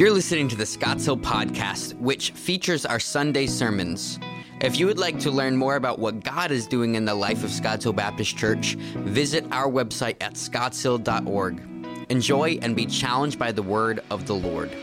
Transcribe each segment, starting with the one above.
You're listening to the Scotts Hill Podcast, which features our Sunday sermons. If you would like to learn more about what God is doing in the life of Scotts Hill Baptist Church, visit our website at scottshill.org. Enjoy and be challenged by the word of the Lord.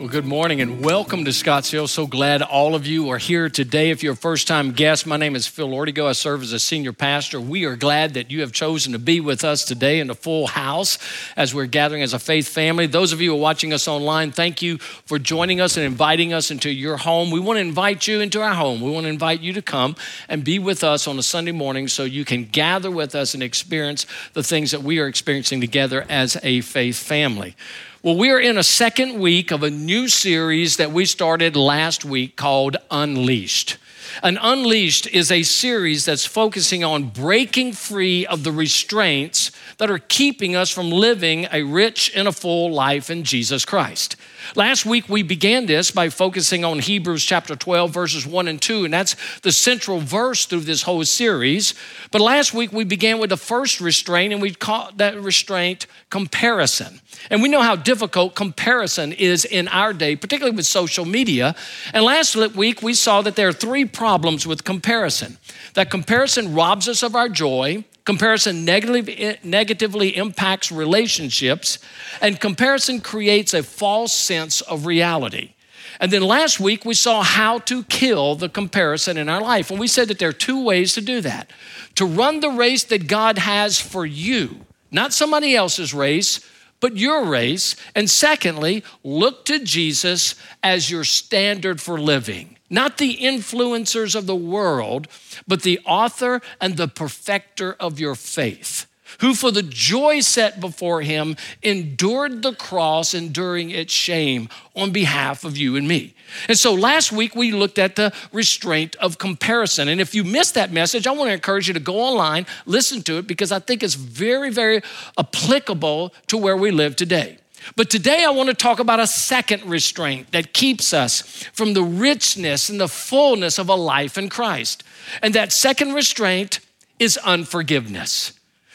Well, good morning and welcome to Scotts Hill. So glad all of you are here today. If you're a first time guest, my name is Phil Ortego. I serve as a senior pastor. We are glad that you have chosen to be with us today in a full house as we're gathering as a faith family. Those of you who are watching us online, thank you for joining us and inviting us into your home. We want to invite you into our home. We want to invite you to come and be with us on a Sunday morning so you can gather with us and experience the things that we are experiencing together as a faith family. Well, we are in a second week of a new series that we started last week called Unleashed. An Unleashed is a series that's focusing on breaking free of the restraints that are keeping us from living a rich and a full life in Jesus Christ. Last week, we began this by focusing on Hebrews chapter 12, verses 1 and 2, and that's the central verse through this whole series. But last week, we began with the first restraint, and we called that restraint comparison. And we know how difficult comparison is in our day, particularly with social media. And last week, we saw that there are three problems with comparison that comparison robs us of our joy, Comparison negatively, impacts relationships, and comparison creates a false sense of reality. And then last week, we saw how to kill the comparison in our life. And we said that there are two ways to do that to run the race that God has for you, not somebody else's race, but your race. And secondly, look to Jesus as your standard for living not the influencers of the world, but the author and the perfecter of your faith, who for the joy set before him endured the cross, enduring its shame on behalf of you and me. And so last week we looked at the restraint of comparison. And if you missed that message, I want to encourage you to go online, listen to it, because I think it's very, very applicable to where we live today. But today I want to talk about a second restraint that keeps us from the richness and the fullness of a life in Christ. And that second restraint is unforgiveness.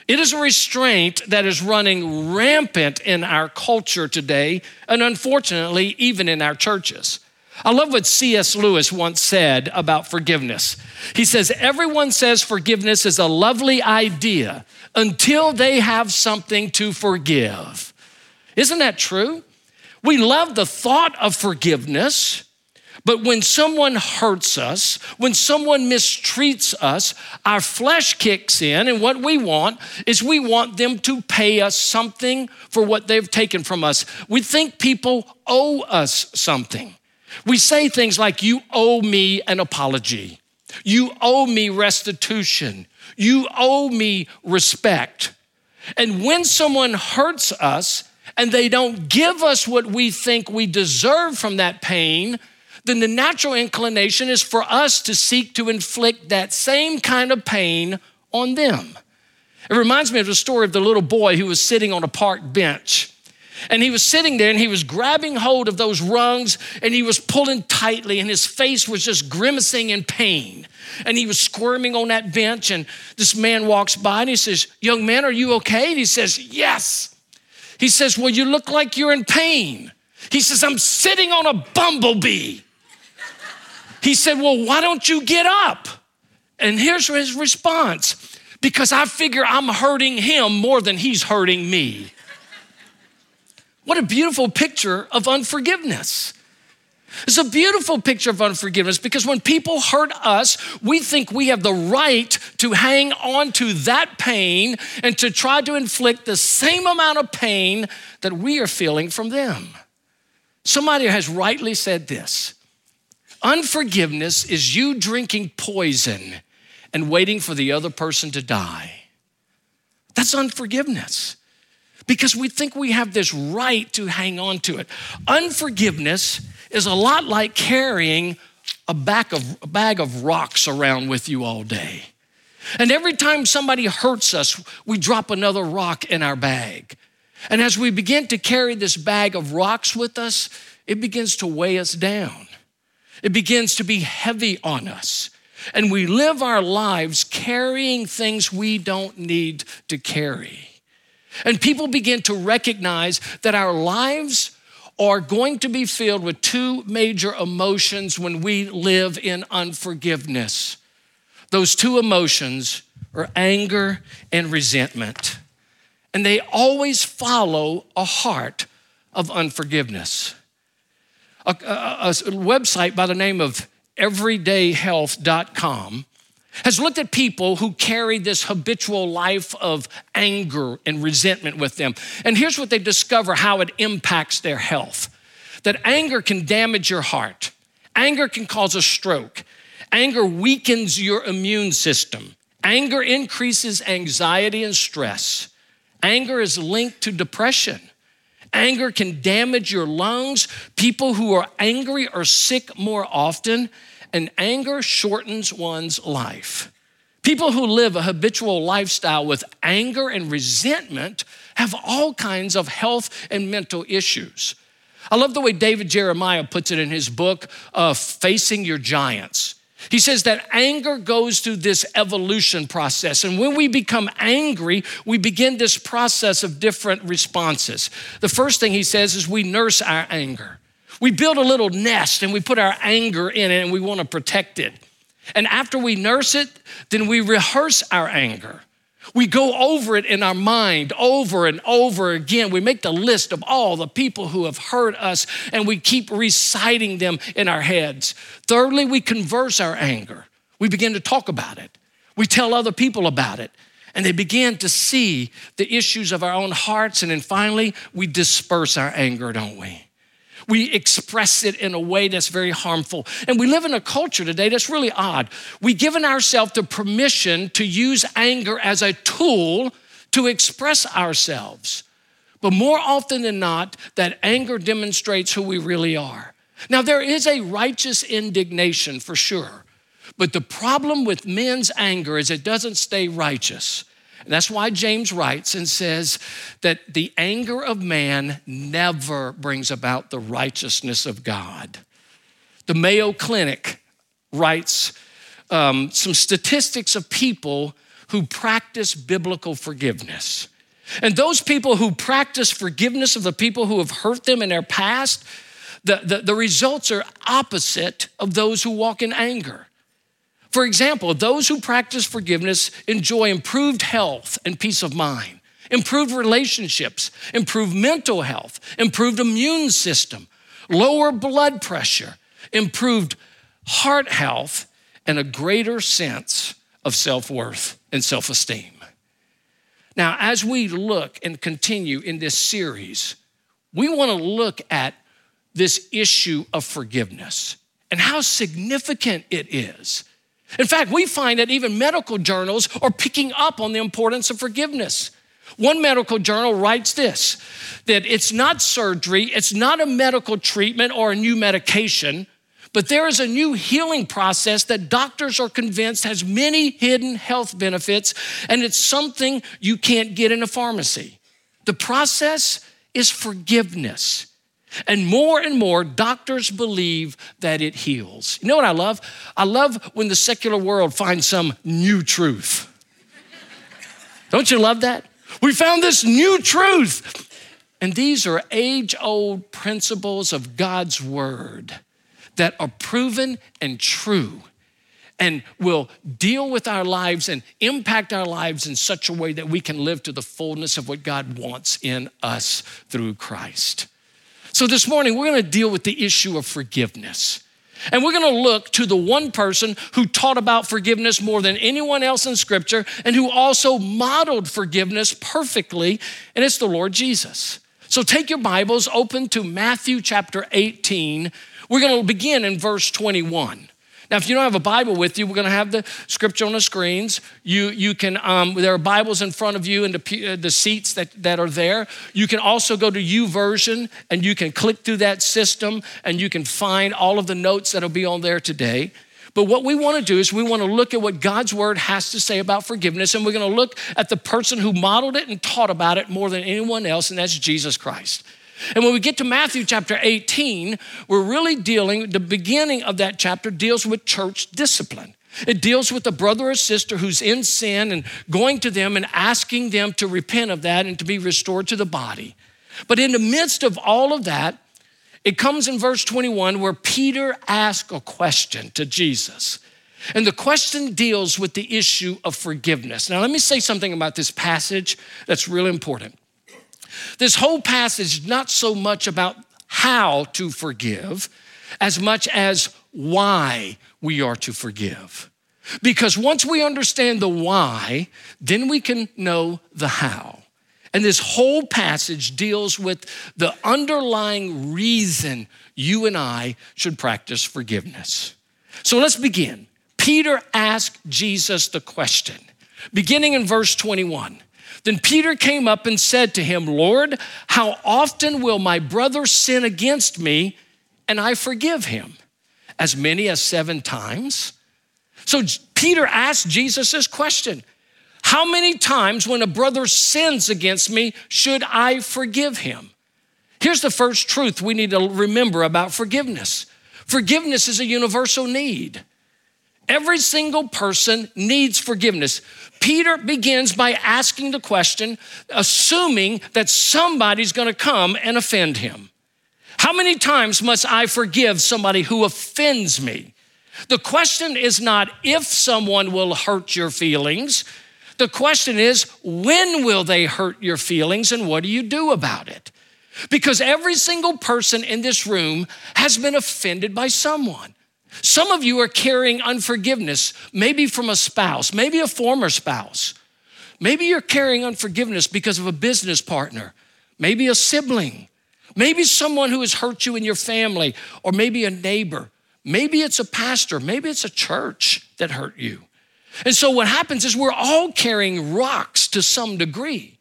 It is a restraint that is running rampant in our culture today, and unfortunately, even in our churches. I love what C.S. Lewis once said about forgiveness. He says, Everyone says forgiveness is a lovely idea until they have something to forgive. Isn't that true? We love the thought of forgiveness, but when someone hurts us, when someone mistreats us, our flesh kicks in, and what we want is we want them to pay us something for what they've taken from us. We think people owe us something. We say things like, You owe me an apology. You owe me restitution. You owe me respect. And when someone hurts us, and they don't give us what we think we deserve from that pain, then the natural inclination is for us to seek to inflict that same kind of pain on them. It reminds me of the story of the little boy who was sitting on a park bench. And he was sitting there and he was grabbing hold of those rungs and he was pulling tightly, and his face was just grimacing in pain. And he was squirming on that bench. And this man walks by and he says, Young man, are you okay? And he says, Yes. He says, Well, you look like you're in pain. He says, I'm sitting on a bumblebee. He said, Well, why don't you get up? And here's his response because I figure I'm hurting him more than he's hurting me. What a beautiful picture of unforgiveness. It's a beautiful picture of unforgiveness because when people hurt us, we think we have the right to hang on to that pain and to try to inflict the same amount of pain that we are feeling from them. Somebody has rightly said this unforgiveness is you drinking poison and waiting for the other person to die. That's unforgiveness because we think we have this right to hang on to it. Unforgiveness is a lot like carrying a bag of, a bag of rocks around with you all day. And every time somebody hurts us, we drop another rock in our bag. And as we begin to carry this bag of rocks with us, it begins to weigh us down. It begins to be heavy on us. And we live our lives carrying things we don't need to carry. And people begin to recognize that our lives are going to be filled with two major emotions when we live in unforgiveness. Those two emotions are anger and resentment. And they always follow a heart of unforgiveness. A, a, a website by the name of everydayhealth.com has looked at people who carry this habitual life of anger and resentment with them. And here's what they discover how it impacts their health that anger can damage your heart, anger can cause a stroke, anger weakens your immune system, anger increases anxiety and stress, anger is linked to depression. Anger can damage your lungs. People who are angry are sick more often and anger shortens one's life. People who live a habitual lifestyle with anger and resentment have all kinds of health and mental issues. I love the way David Jeremiah puts it in his book, uh, Facing Your Giants. He says that anger goes through this evolution process. And when we become angry, we begin this process of different responses. The first thing he says is we nurse our anger. We build a little nest and we put our anger in it and we want to protect it. And after we nurse it, then we rehearse our anger. We go over it in our mind over and over again. We make the list of all the people who have hurt us and we keep reciting them in our heads. Thirdly, we converse our anger. We begin to talk about it. We tell other people about it and they begin to see the issues of our own hearts. And then finally, we disperse our anger, don't we? We express it in a way that's very harmful. And we live in a culture today that's really odd. We've given ourselves the permission to use anger as a tool to express ourselves. But more often than not, that anger demonstrates who we really are. Now, there is a righteous indignation for sure. But the problem with men's anger is it doesn't stay righteous. And that's why James writes and says that the anger of man never brings about the righteousness of God. The Mayo Clinic writes um, some statistics of people who practice biblical forgiveness. And those people who practice forgiveness of the people who have hurt them in their past, the, the, the results are opposite of those who walk in anger. For example, those who practice forgiveness enjoy improved health and peace of mind, improved relationships, improved mental health, improved immune system, lower blood pressure, improved heart health, and a greater sense of self worth and self esteem. Now, as we look and continue in this series, we want to look at this issue of forgiveness and how significant it is in fact, we find that even medical journals are picking up on the importance of forgiveness. One medical journal writes this that it's not surgery, it's not a medical treatment or a new medication, but there is a new healing process that doctors are convinced has many hidden health benefits, and it's something you can't get in a pharmacy. The process is forgiveness. And more and more doctors believe that it heals. You know what I love? I love when the secular world finds some new truth. Don't you love that? We found this new truth. And these are age old principles of God's word that are proven and true and will deal with our lives and impact our lives in such a way that we can live to the fullness of what God wants in us through Christ. So this morning, we're going to deal with the issue of forgiveness. And we're going to look to the one person who taught about forgiveness more than anyone else in Scripture and who also modeled forgiveness perfectly, and it's the Lord Jesus. So take your Bibles, open to Matthew chapter 18. We're going to begin in verse 21. Now, if you don't have a Bible with you, we're going to have the scripture on the screens. You, you can, um, there are Bibles in front of you in the, uh, the seats that, that are there. You can also go to YouVersion and you can click through that system and you can find all of the notes that'll be on there today. But what we want to do is we want to look at what God's word has to say about forgiveness, and we're going to look at the person who modeled it and taught about it more than anyone else, and that's Jesus Christ. And when we get to Matthew chapter 18, we're really dealing, the beginning of that chapter deals with church discipline. It deals with a brother or sister who's in sin and going to them and asking them to repent of that and to be restored to the body. But in the midst of all of that, It comes in verse 21 where Peter asks a question to Jesus. And the question deals with the issue of forgiveness. Now, let me say something about this passage that's really important. This whole passage is not so much about how to forgive as much as why we are to forgive. Because once we understand the why, then we can know the how. And this whole passage deals with the underlying reason you and I should practice forgiveness. So let's begin. Peter asked Jesus the question, beginning in verse 21. Then Peter came up and said to him, Lord, how often will my brother sin against me and I forgive him? As many as seven times? So Peter asked Jesus this question How many times when a brother sins against me should I forgive him? Here's the first truth we need to remember about forgiveness forgiveness is a universal need. Every single person needs forgiveness. Peter begins by asking the question, assuming that somebody's gonna come and offend him. How many times must I forgive somebody who offends me? The question is not if someone will hurt your feelings. The question is, when will they hurt your feelings and what do you do about it? Because every single person in this room has been offended by someone. Some of you are carrying unforgiveness, maybe from a spouse, maybe a former spouse. Maybe you're carrying unforgiveness because of a business partner, maybe a sibling, maybe someone who has hurt you in your family, or maybe a neighbor. Maybe it's a pastor, maybe it's a church that hurt you. And so what happens is we're all carrying rocks to some degree.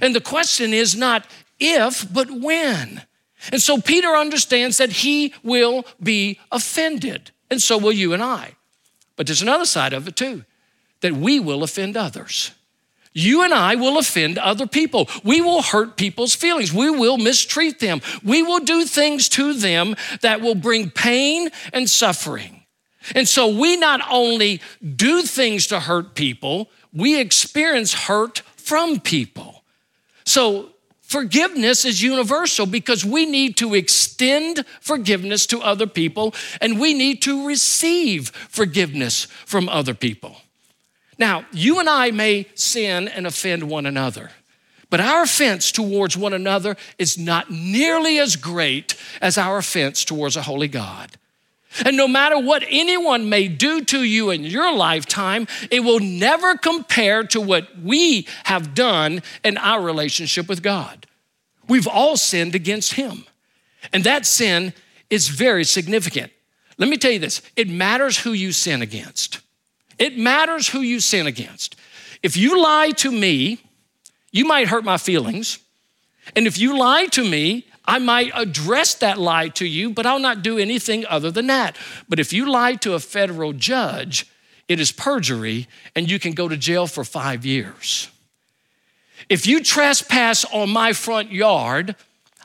And the question is not if, but when. And so Peter understands that he will be offended, and so will you and I. But there's another side of it too that we will offend others. You and I will offend other people. We will hurt people's feelings. We will mistreat them. We will do things to them that will bring pain and suffering. And so we not only do things to hurt people, we experience hurt from people. So Forgiveness is universal because we need to extend forgiveness to other people and we need to receive forgiveness from other people. Now, you and I may sin and offend one another, but our offense towards one another is not nearly as great as our offense towards a holy God. And no matter what anyone may do to you in your lifetime, it will never compare to what we have done in our relationship with God. We've all sinned against Him. And that sin is very significant. Let me tell you this it matters who you sin against. It matters who you sin against. If you lie to me, you might hurt my feelings. And if you lie to me, I might address that lie to you, but I'll not do anything other than that. But if you lie to a federal judge, it is perjury and you can go to jail for five years. If you trespass on my front yard,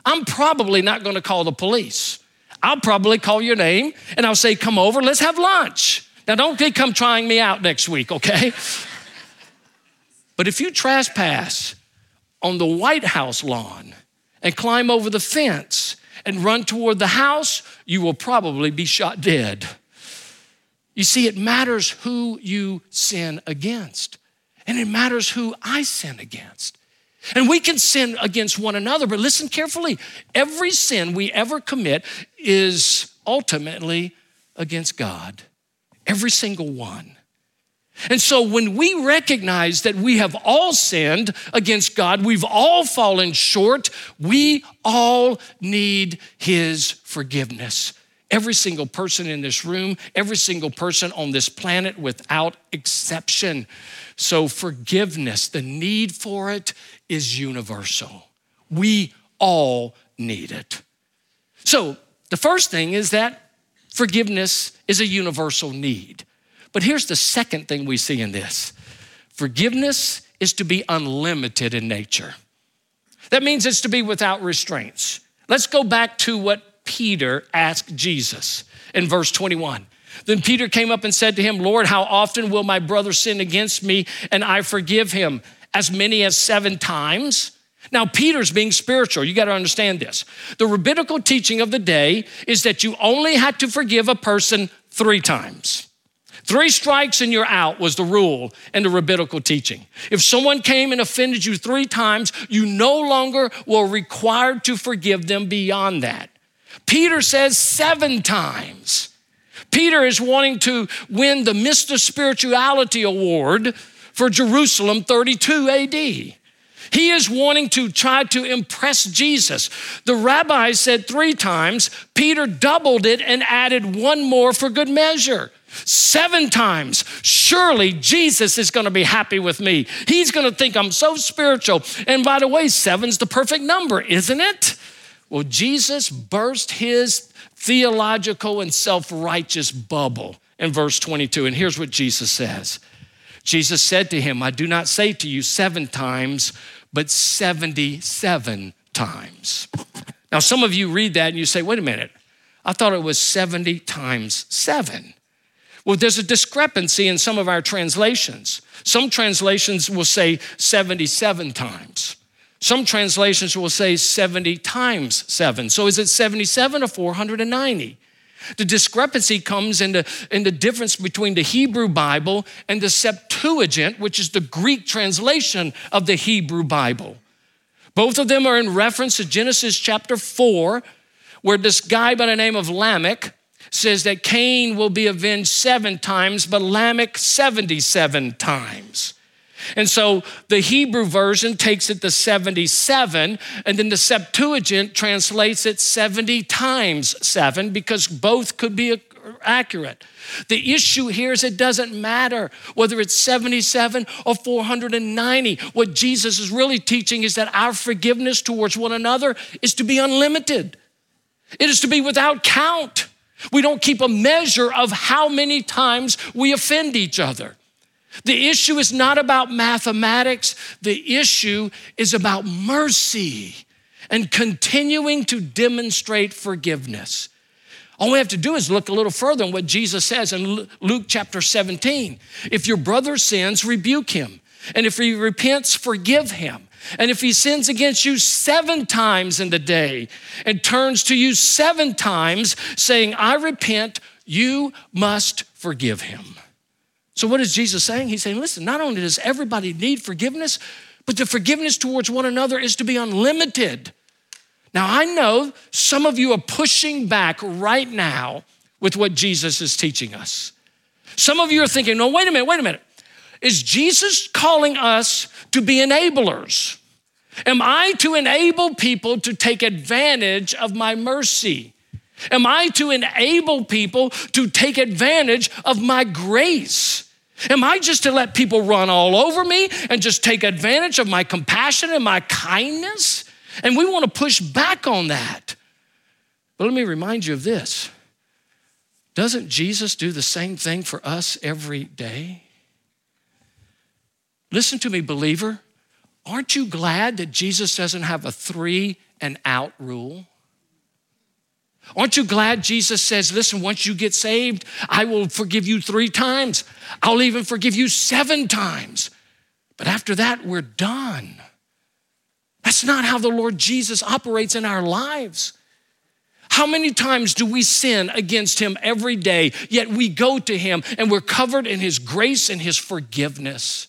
I'm probably not gonna call the police. I'll probably call your name and I'll say, Come over, let's have lunch. Now, don't come trying me out next week, okay? but if you trespass on the White House lawn, and climb over the fence and run toward the house, you will probably be shot dead. You see, it matters who you sin against, and it matters who I sin against. And we can sin against one another, but listen carefully. Every sin we ever commit is ultimately against God. Every single one. And so when we recognize that we have all sinned against God, we've all fallen short, we all need His forgiveness. Every single person in this room, every single person on this planet without exception. So, forgiveness, the need for it is universal. We all need it. So, the first thing is that forgiveness is a universal need. But here's the second thing we see in this forgiveness is to be unlimited in nature. That means it's to be without restraints. Let's go back to what Peter asked Jesus in verse 21. Then Peter came up and said to him, Lord, how often will my brother sin against me and I forgive him? As many as seven times? Now, Peter's being spiritual. You got to understand this. The rabbinical teaching of the day is that you only had to forgive a person three times. Three strikes and you're out was the rule in the rabbinical teaching. If someone came and offended you three times, you no longer were required to forgive them beyond that. Peter says seven times. Peter is wanting to win the Mr. Spirituality Award for Jerusalem 32 AD. He is wanting to try to impress Jesus. The rabbi said three times, Peter doubled it and added one more for good measure. Seven times. Surely Jesus is going to be happy with me. He's going to think I'm so spiritual. And by the way, seven's the perfect number, isn't it? Well, Jesus burst his theological and self righteous bubble in verse 22. And here's what Jesus says Jesus said to him, I do not say to you seven times, but 77 times. Now, some of you read that and you say, wait a minute, I thought it was 70 times seven. Well, there's a discrepancy in some of our translations. Some translations will say 77 times. Some translations will say 70 times seven. So is it 77 or 490? The discrepancy comes in the, in the difference between the Hebrew Bible and the Septuagint, which is the Greek translation of the Hebrew Bible. Both of them are in reference to Genesis chapter 4, where this guy by the name of Lamech says that Cain will be avenged seven times, but Lamech 77 times. And so the Hebrew version takes it to 77, and then the Septuagint translates it 70 times seven because both could be accurate. The issue here is it doesn't matter whether it's 77 or 490. What Jesus is really teaching is that our forgiveness towards one another is to be unlimited, it is to be without count. We don't keep a measure of how many times we offend each other. The issue is not about mathematics, the issue is about mercy and continuing to demonstrate forgiveness. All we have to do is look a little further on what Jesus says in Luke chapter 17. If your brother sins, rebuke him. And if he repents, forgive him. And if he sins against you seven times in the day and turns to you seven times saying, I repent, you must forgive him. So, what is Jesus saying? He's saying, listen, not only does everybody need forgiveness, but the forgiveness towards one another is to be unlimited. Now, I know some of you are pushing back right now with what Jesus is teaching us. Some of you are thinking, no, wait a minute, wait a minute. Is Jesus calling us to be enablers? Am I to enable people to take advantage of my mercy? Am I to enable people to take advantage of my grace? Am I just to let people run all over me and just take advantage of my compassion and my kindness? And we want to push back on that. But let me remind you of this doesn't Jesus do the same thing for us every day? Listen to me, believer. Aren't you glad that Jesus doesn't have a three and out rule? Aren't you glad Jesus says, listen, once you get saved, I will forgive you three times. I'll even forgive you seven times. But after that, we're done. That's not how the Lord Jesus operates in our lives. How many times do we sin against Him every day, yet we go to Him and we're covered in His grace and His forgiveness?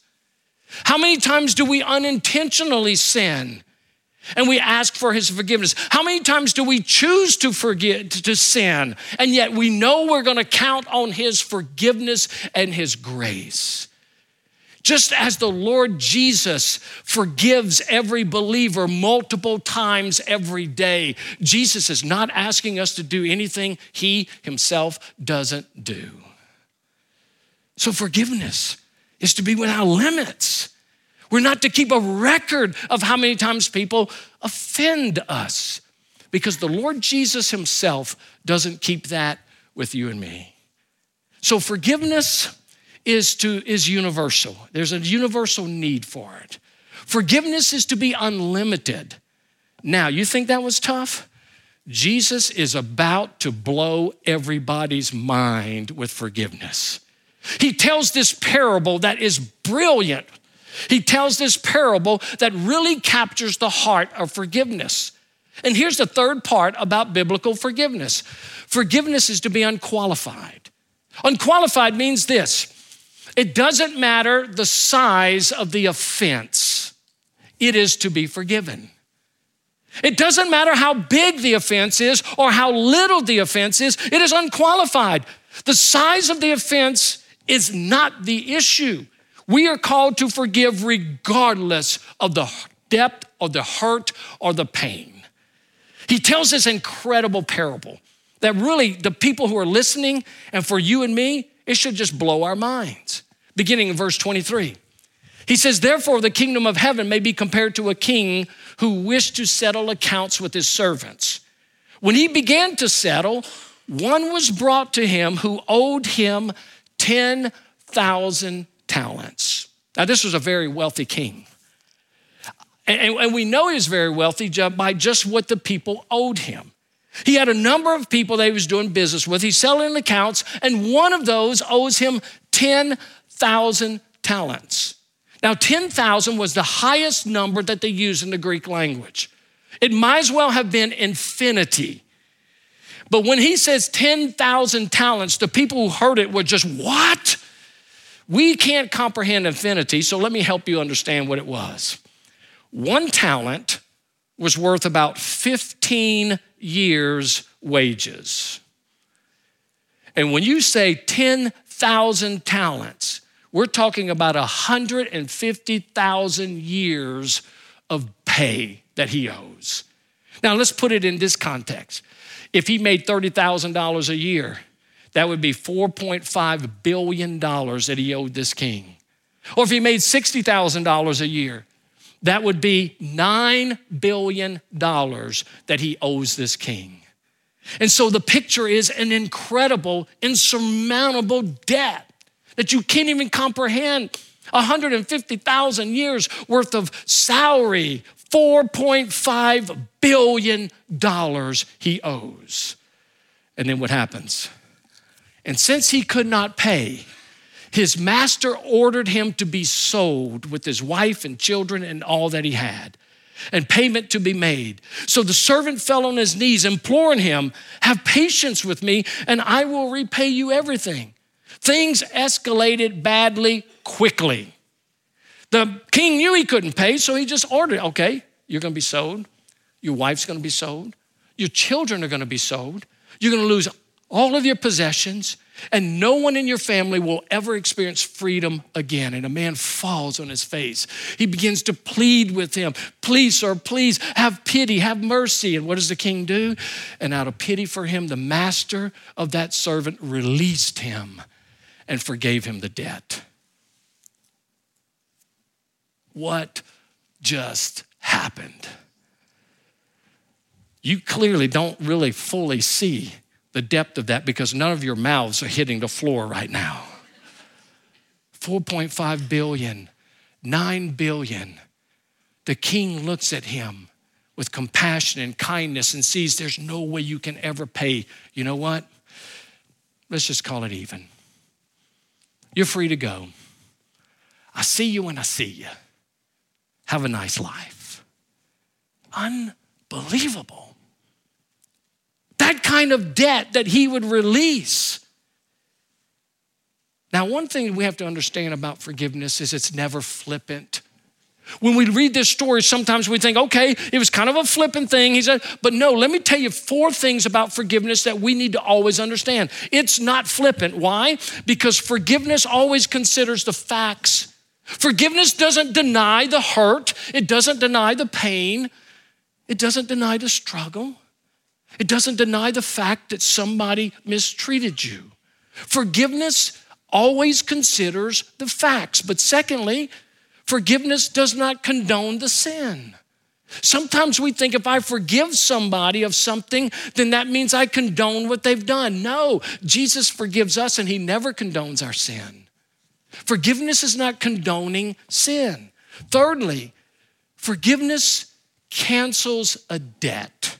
How many times do we unintentionally sin? And we ask for his forgiveness. How many times do we choose to forget to sin and yet we know we're going to count on his forgiveness and his grace? Just as the Lord Jesus forgives every believer multiple times every day, Jesus is not asking us to do anything he himself doesn't do. So, forgiveness is to be without limits. We're not to keep a record of how many times people offend us because the Lord Jesus Himself doesn't keep that with you and me. So forgiveness is to is universal. There's a universal need for it. Forgiveness is to be unlimited. Now, you think that was tough? Jesus is about to blow everybody's mind with forgiveness. He tells this parable that is brilliant He tells this parable that really captures the heart of forgiveness. And here's the third part about biblical forgiveness forgiveness is to be unqualified. Unqualified means this it doesn't matter the size of the offense, it is to be forgiven. It doesn't matter how big the offense is or how little the offense is, it is unqualified. The size of the offense is not the issue. We are called to forgive regardless of the depth or the hurt or the pain. He tells this incredible parable that really the people who are listening and for you and me, it should just blow our minds. Beginning in verse 23. He says, Therefore, the kingdom of heaven may be compared to a king who wished to settle accounts with his servants. When he began to settle, one was brought to him who owed him 10,000 talents. Now, this was a very wealthy king. And, and, we know he was very wealthy by just what the people owed him. He had a number of people that he was doing business with. He's selling accounts, and one of those owes him 10,000 talents. Now, 10,000 was the highest number that they used in the Greek language. It might as well have been infinity. But when he says 10,000 talents, the people who heard it were just, what? We can't comprehend infinity, so let me help you understand what it was. One talent was worth about 15 years' wages. And when you say 10,000 talents, we're talking about 150,000 years of pay that he owes. Now, let's put it in this context. If he made $30,000 a year, that would be $4.5 billion that he owed this king. Or if he made $60,000 a year, that would be $9 billion that he owes this king. And so the picture is an incredible, insurmountable debt that you can't even comprehend. 150,000 years worth of salary, $4.5 billion he owes. And then what happens? And since he could not pay, his master ordered him to be sold with his wife and children and all that he had, and payment to be made. So the servant fell on his knees, imploring him, Have patience with me, and I will repay you everything. Things escalated badly quickly. The king knew he couldn't pay, so he just ordered, okay, you're gonna be sold. Your wife's gonna be sold. Your children are gonna be sold. You're gonna lose all of your possessions, and no one in your family will ever experience freedom again. And a man falls on his face. He begins to plead with him, Please, sir, please have pity, have mercy. And what does the king do? And out of pity for him, the master of that servant released him and forgave him the debt. What just happened? You clearly don't really fully see the depth of that because none of your mouths are hitting the floor right now. 4.5 billion, 9 billion. The king looks at him with compassion and kindness and sees there's no way you can ever pay. You know what? Let's just call it even. You're free to go. I see you when I see you. Have a nice life. Unbelievable that kind of debt that he would release. Now, one thing we have to understand about forgiveness is it's never flippant. When we read this story, sometimes we think, okay, it was kind of a flippant thing. He said, but no, let me tell you four things about forgiveness that we need to always understand. It's not flippant. Why? Because forgiveness always considers the facts. Forgiveness doesn't deny the hurt, it doesn't deny the pain, it doesn't deny the struggle. It doesn't deny the fact that somebody mistreated you. Forgiveness always considers the facts. But secondly, forgiveness does not condone the sin. Sometimes we think if I forgive somebody of something, then that means I condone what they've done. No, Jesus forgives us and he never condones our sin. Forgiveness is not condoning sin. Thirdly, forgiveness cancels a debt.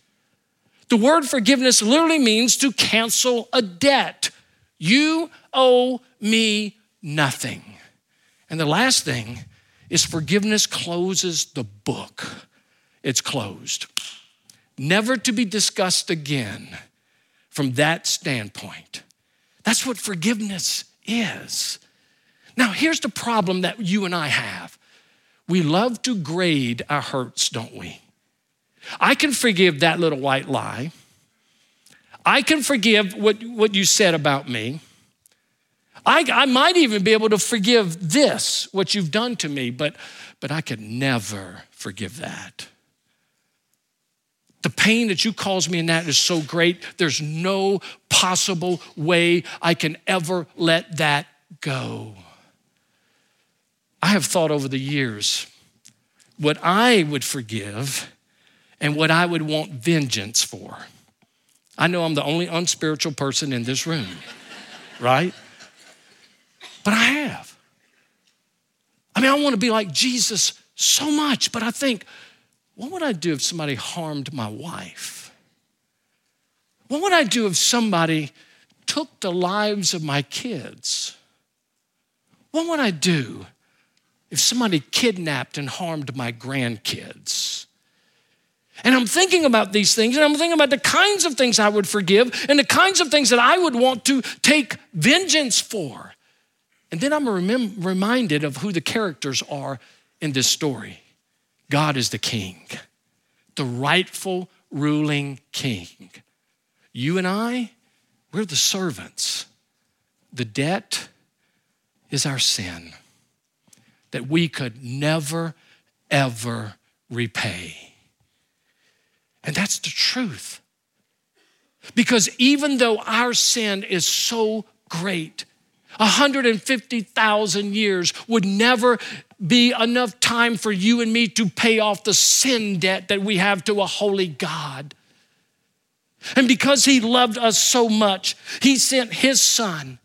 The word forgiveness literally means to cancel a debt. You owe me nothing. And the last thing is forgiveness closes the book. It's closed. Never to be discussed again from that standpoint. That's what forgiveness is. Now, here's the problem that you and I have we love to grade our hurts, don't we? I can forgive that little white lie. I can forgive what, what you said about me. I, I might even be able to forgive this, what you've done to me, but, but I could never forgive that. The pain that you caused me in that is so great, there's no possible way I can ever let that go. I have thought over the years what I would forgive and what I would want vengeance for. I know I'm the only unspiritual person in this room, right? But I have. I mean, I want to be like Jesus so much, but I think, what would I do if somebody harmed my wife? What would I do if somebody took the lives of my kids? What would I do if somebody kidnapped and harmed my grandkids? And I'm thinking about these things, and I'm thinking about the kinds of things I would forgive and the kinds of things that I would want to take vengeance for. And then I'm remem- reminded of who the characters are in this story God is the king, the rightful ruling king. You and I, we're the servants. The debt is our sin that we could never, ever repay. And that's the truth. Because even though our sin is so great, 150,000 years would never be enough time for you and me to pay off the sin debt that we have to a holy God. And because He loved us so much, He sent His Son.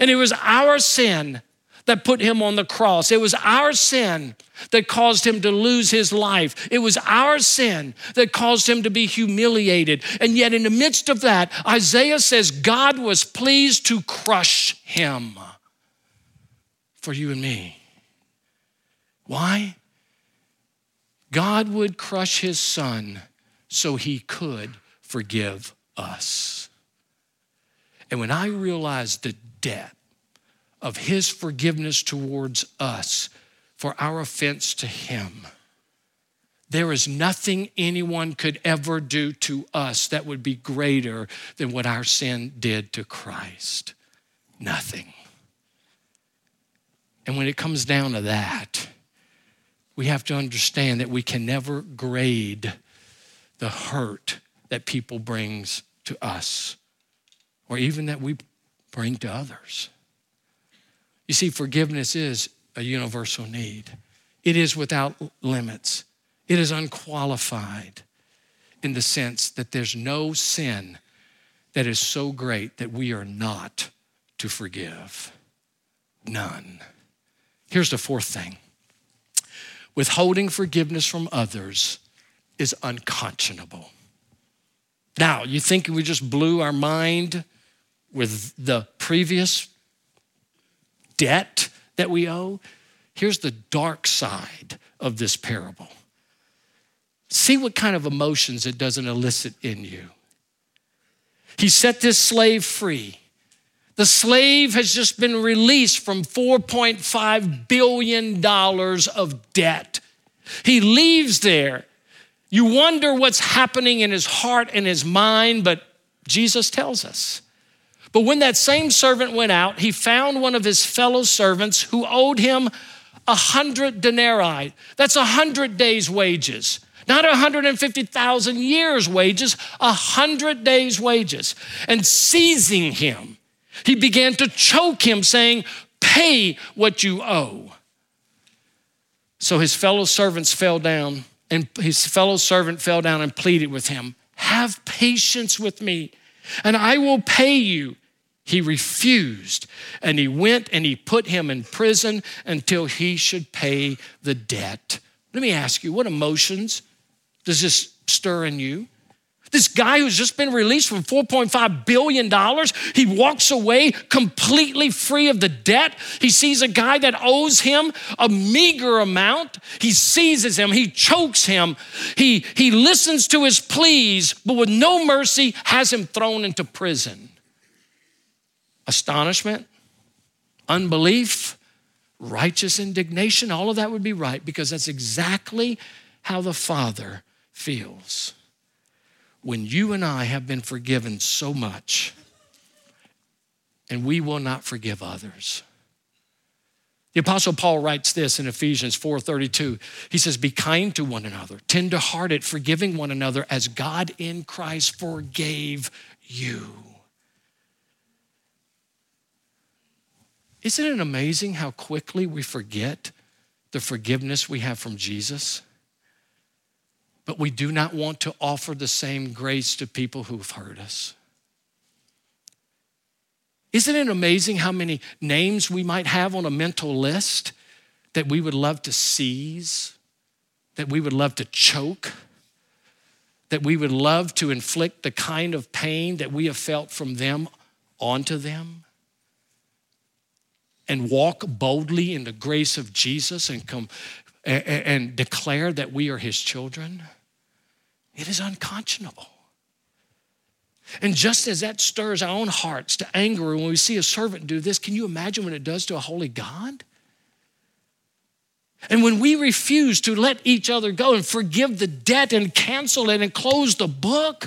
And it was our sin that put him on the cross. It was our sin that caused him to lose his life. It was our sin that caused him to be humiliated. And yet, in the midst of that, Isaiah says God was pleased to crush him for you and me. Why? God would crush his son so he could forgive us. And when I realized the debt of his forgiveness towards us for our offense to him. There is nothing anyone could ever do to us that would be greater than what our sin did to Christ. Nothing. And when it comes down to that, we have to understand that we can never grade the hurt that people brings to us or even that we bring to others. You see, forgiveness is a universal need, it is without limits, it is unqualified in the sense that there's no sin that is so great that we are not to forgive. None. Here's the fourth thing withholding forgiveness from others is unconscionable. Now, you think we just blew our mind with the previous debt that we owe. Here's the dark side of this parable. See what kind of emotions it doesn't elicit in you. He set this slave free. The slave has just been released from $4.5 billion of debt. He leaves there. You wonder what's happening in his heart and his mind, but Jesus tells us but when that same servant went out, he found one of his fellow servants who owed him a hundred denarii. That's a hundred days' wages. Not 150,000 years' wages, a hundred days' wages. And seizing him, he began to choke him, saying, Pay what you owe. So his fellow servants fell down, and his fellow servant fell down and pleaded with him, Have patience with me, and I will pay you. He refused, and he went and he put him in prison until he should pay the debt. Let me ask you, what emotions does this stir in you? This guy who's just been released from $4.5 billion, he walks away completely free of the debt. He sees a guy that owes him a meager amount. He seizes him, he chokes him, he, he listens to his pleas, but with no mercy, has him thrown into prison. Astonishment, unbelief, righteous indignation, all of that would be right because that's exactly how the Father feels when you and I have been forgiven so much and we will not forgive others. The apostle Paul writes this in Ephesians 4:32. He says be kind to one another, tenderhearted, forgiving one another as God in Christ forgave you. Isn't it amazing how quickly we forget the forgiveness we have from Jesus? but we do not want to offer the same grace to people who've hurt us. Isn't it amazing how many names we might have on a mental list that we would love to seize, that we would love to choke, that we would love to inflict the kind of pain that we have felt from them onto them? And walk boldly in the grace of Jesus and come and, and declare that we are his children? It is unconscionable. And just as that stirs our own hearts to anger when we see a servant do this, can you imagine what it does to a holy God? And when we refuse to let each other go and forgive the debt and cancel it and close the book,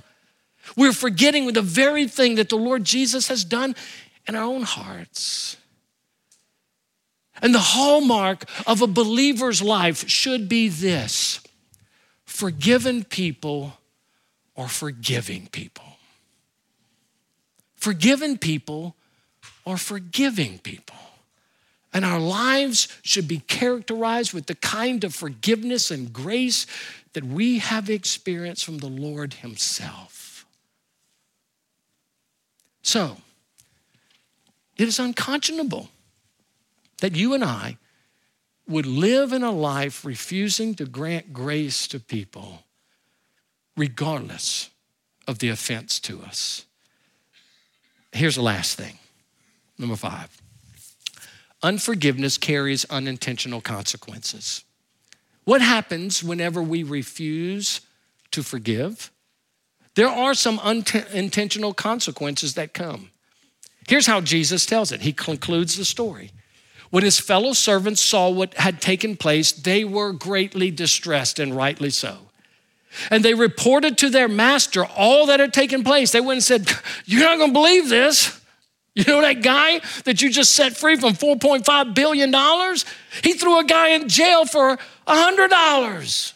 we're forgetting the very thing that the Lord Jesus has done in our own hearts. And the hallmark of a believer's life should be this forgiven people or forgiving people. Forgiven people or forgiving people. And our lives should be characterized with the kind of forgiveness and grace that we have experienced from the Lord Himself. So, it is unconscionable that you and I would live in a life refusing to grant grace to people, regardless of the offense to us. Here's the last thing number five unforgiveness carries unintentional consequences. What happens whenever we refuse to forgive? There are some unintentional consequences that come. Here's how Jesus tells it. He concludes the story. When his fellow servants saw what had taken place, they were greatly distressed, and rightly so. And they reported to their master all that had taken place. They went and said, You're not going to believe this. You know that guy that you just set free from $4.5 billion? He threw a guy in jail for $100.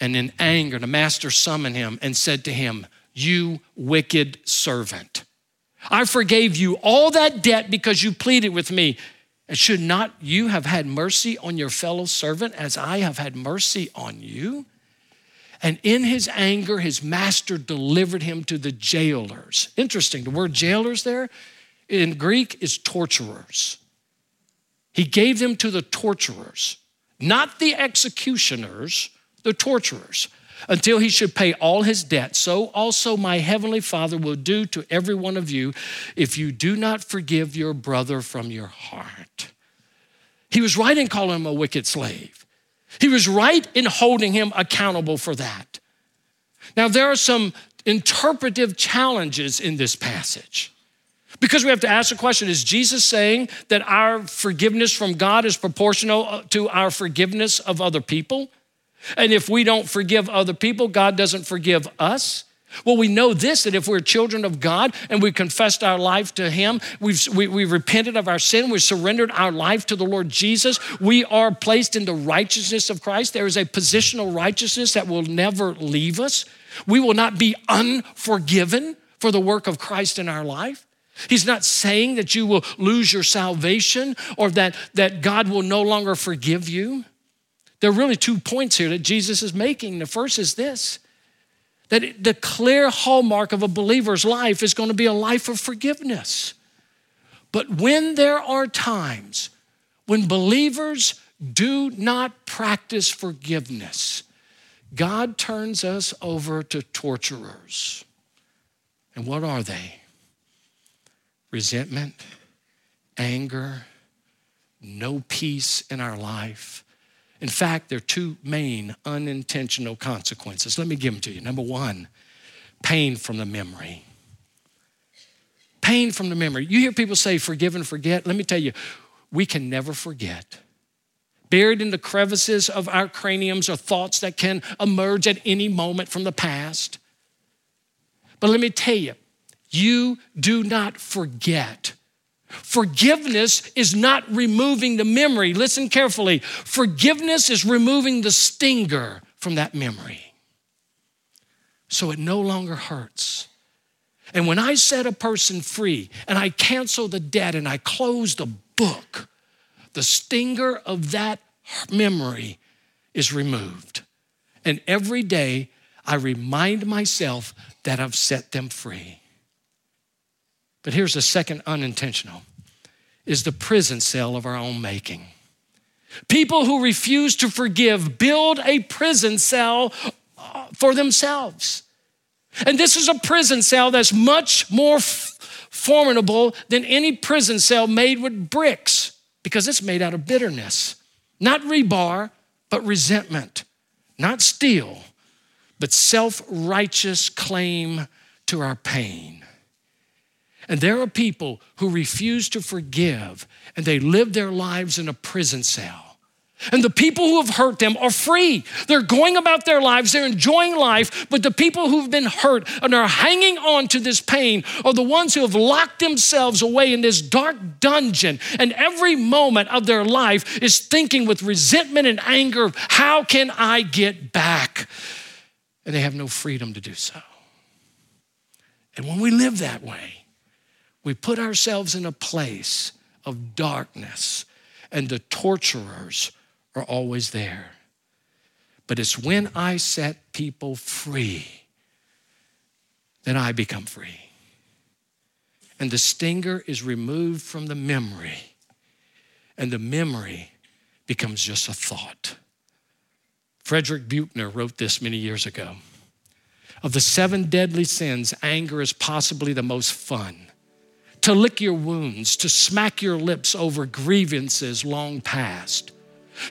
And in anger, the master summoned him and said to him, You wicked servant. I forgave you all that debt because you pleaded with me. And should not you have had mercy on your fellow servant as I have had mercy on you? And in his anger, his master delivered him to the jailers. Interesting, the word jailers there in Greek is torturers. He gave them to the torturers, not the executioners, the torturers until he should pay all his debt. So also my heavenly Father will do to every one of you if you do not forgive your brother from your heart. He was right in calling him a wicked slave. He was right in holding him accountable for that. Now, there are some interpretive challenges in this passage. Because we have to ask the question is Jesus saying that our forgiveness from God is proportional to our forgiveness of other people? And if we don't forgive other people, God doesn't forgive us. Well, we know this that if we're children of God and we confessed our life to Him, we've we, we repented of our sin, we've surrendered our life to the Lord Jesus, we are placed in the righteousness of Christ. There is a positional righteousness that will never leave us. We will not be unforgiven for the work of Christ in our life. He's not saying that you will lose your salvation or that, that God will no longer forgive you. There are really two points here that Jesus is making. The first is this that the clear hallmark of a believer's life is going to be a life of forgiveness. But when there are times when believers do not practice forgiveness, God turns us over to torturers. And what are they? Resentment, anger, no peace in our life. In fact, there are two main unintentional consequences. Let me give them to you. Number one, pain from the memory. Pain from the memory. You hear people say, forgive and forget. Let me tell you, we can never forget. Buried in the crevices of our craniums are thoughts that can emerge at any moment from the past. But let me tell you, you do not forget. Forgiveness is not removing the memory. Listen carefully. Forgiveness is removing the stinger from that memory. So it no longer hurts. And when I set a person free and I cancel the debt and I close the book, the stinger of that memory is removed. And every day I remind myself that I've set them free. But here's the second unintentional is the prison cell of our own making. People who refuse to forgive build a prison cell uh, for themselves. And this is a prison cell that's much more f- formidable than any prison cell made with bricks because it's made out of bitterness. Not rebar, but resentment. Not steel, but self righteous claim to our pain. And there are people who refuse to forgive and they live their lives in a prison cell. And the people who have hurt them are free. They're going about their lives, they're enjoying life, but the people who've been hurt and are hanging on to this pain are the ones who have locked themselves away in this dark dungeon. And every moment of their life is thinking with resentment and anger, how can I get back? And they have no freedom to do so. And when we live that way, we put ourselves in a place of darkness, and the torturers are always there. But it's when I set people free that I become free. And the stinger is removed from the memory, and the memory becomes just a thought. Frederick Buechner wrote this many years ago. Of the seven deadly sins, anger is possibly the most fun to lick your wounds, to smack your lips over grievances long past,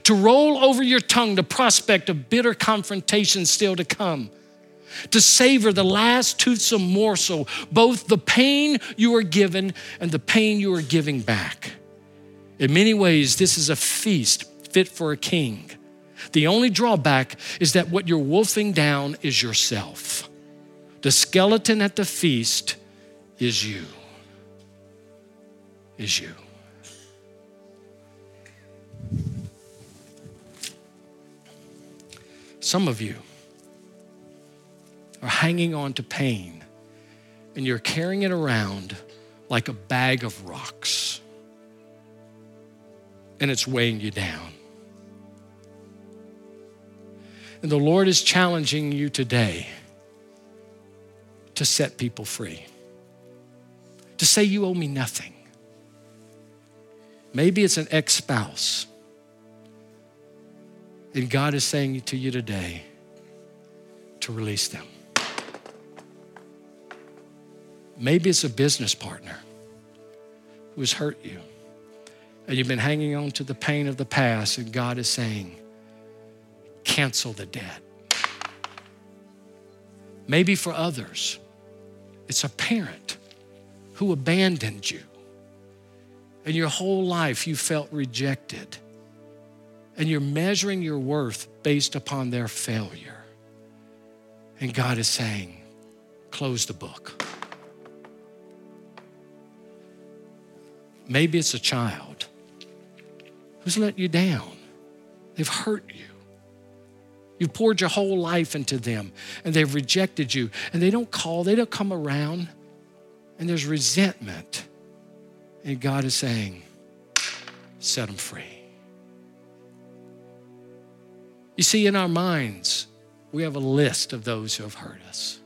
to roll over your tongue the prospect of bitter confrontation still to come, to savor the last toothsome morsel, both the pain you are given and the pain you are giving back. In many ways, this is a feast fit for a king. The only drawback is that what you're wolfing down is yourself. The skeleton at the feast is you is you. Some of you are hanging on to pain and you're carrying it around like a bag of rocks and it's weighing you down. And the Lord is challenging you today to set people free, to say, You owe me nothing. Maybe it's an ex spouse. And God is saying to you today to release them. Maybe it's a business partner who has hurt you. And you've been hanging on to the pain of the past, and God is saying, cancel the debt. Maybe for others, it's a parent who abandoned you and your whole life you felt rejected. And you're measuring your worth based upon their failure. And God is saying, close the book. Maybe it's a child who's let you down, they've hurt you. You've poured your whole life into them and they've rejected you and they don't call, they don't come around, and there's resentment. And God is saying, set them free. You see, in our minds, we have a list of those who have hurt us.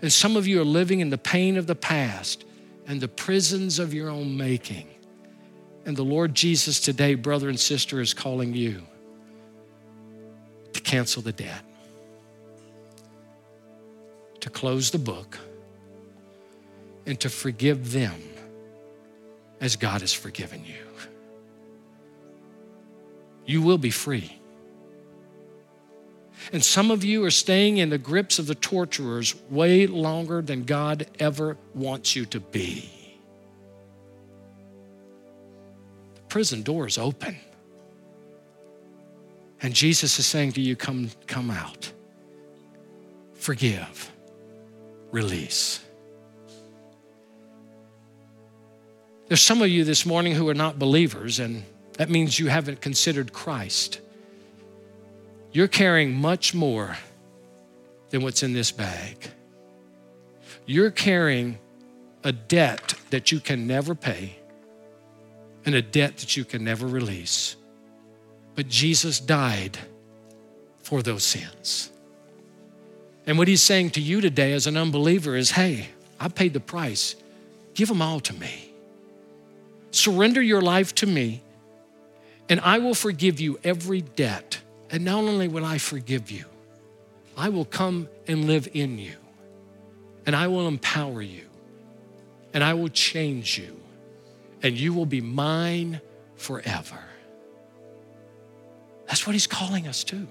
And some of you are living in the pain of the past and the prisons of your own making. And the Lord Jesus today, brother and sister, is calling you to cancel the debt, to close the book, and to forgive them as God has forgiven you. You will be free. And some of you are staying in the grips of the torturers way longer than God ever wants you to be. The prison door is open. And Jesus is saying to you, come, come out. Forgive. Release. There's some of you this morning who are not believers, and that means you haven't considered Christ. You're carrying much more than what's in this bag. You're carrying a debt that you can never pay and a debt that you can never release. But Jesus died for those sins. And what he's saying to you today as an unbeliever is hey, I paid the price. Give them all to me. Surrender your life to me, and I will forgive you every debt and not only will I forgive you, I will come and live in you, and I will empower you, and I will change you, and you will be mine forever. That's what he's calling us to.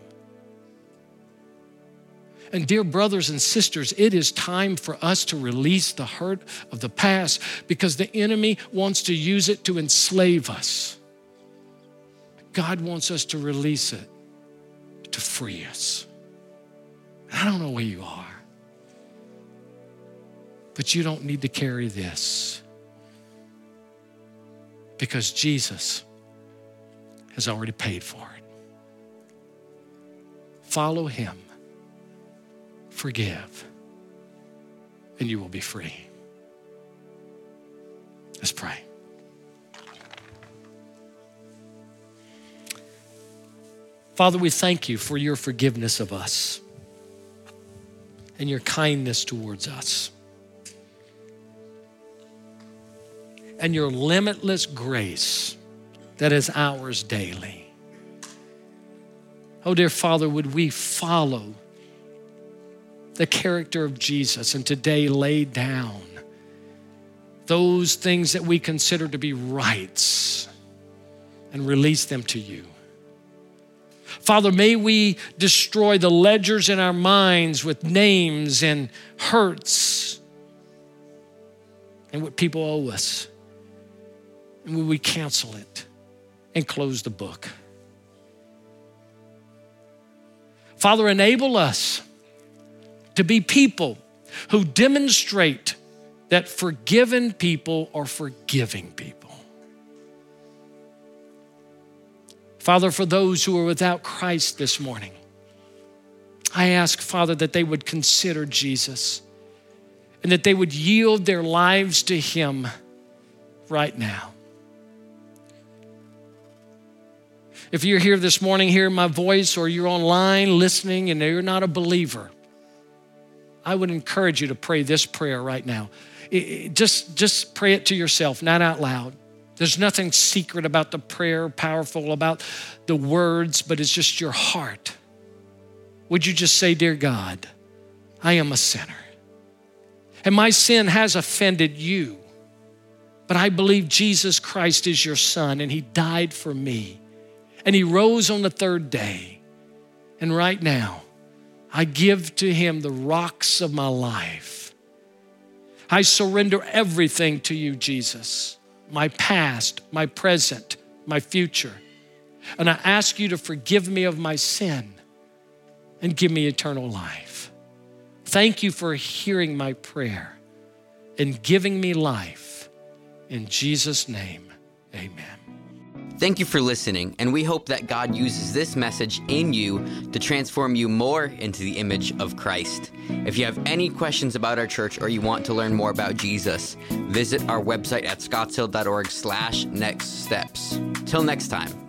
And, dear brothers and sisters, it is time for us to release the hurt of the past because the enemy wants to use it to enslave us. God wants us to release it to free us. I don't know where you are, but you don't need to carry this because Jesus has already paid for it. Follow him, forgive, and you will be free. Let's pray. Father, we thank you for your forgiveness of us and your kindness towards us and your limitless grace that is ours daily. Oh, dear Father, would we follow the character of Jesus and today lay down those things that we consider to be rights and release them to you? Father, may we destroy the ledgers in our minds with names and hurts and what people owe us. And will we cancel it and close the book? Father, enable us to be people who demonstrate that forgiven people are forgiving people. Father, for those who are without Christ this morning, I ask, Father, that they would consider Jesus and that they would yield their lives to Him right now. If you're here this morning, hearing my voice, or you're online listening and you're not a believer, I would encourage you to pray this prayer right now. It, just, just pray it to yourself, not out loud. There's nothing secret about the prayer, powerful about the words, but it's just your heart. Would you just say, Dear God, I am a sinner. And my sin has offended you. But I believe Jesus Christ is your son and he died for me. And he rose on the third day. And right now, I give to him the rocks of my life. I surrender everything to you, Jesus my past, my present, my future. And I ask you to forgive me of my sin and give me eternal life. Thank you for hearing my prayer and giving me life. In Jesus' name, amen. Thank you for listening, and we hope that God uses this message in you to transform you more into the image of Christ. If you have any questions about our church or you want to learn more about Jesus, visit our website at scottshill.org slash next steps. Till next time.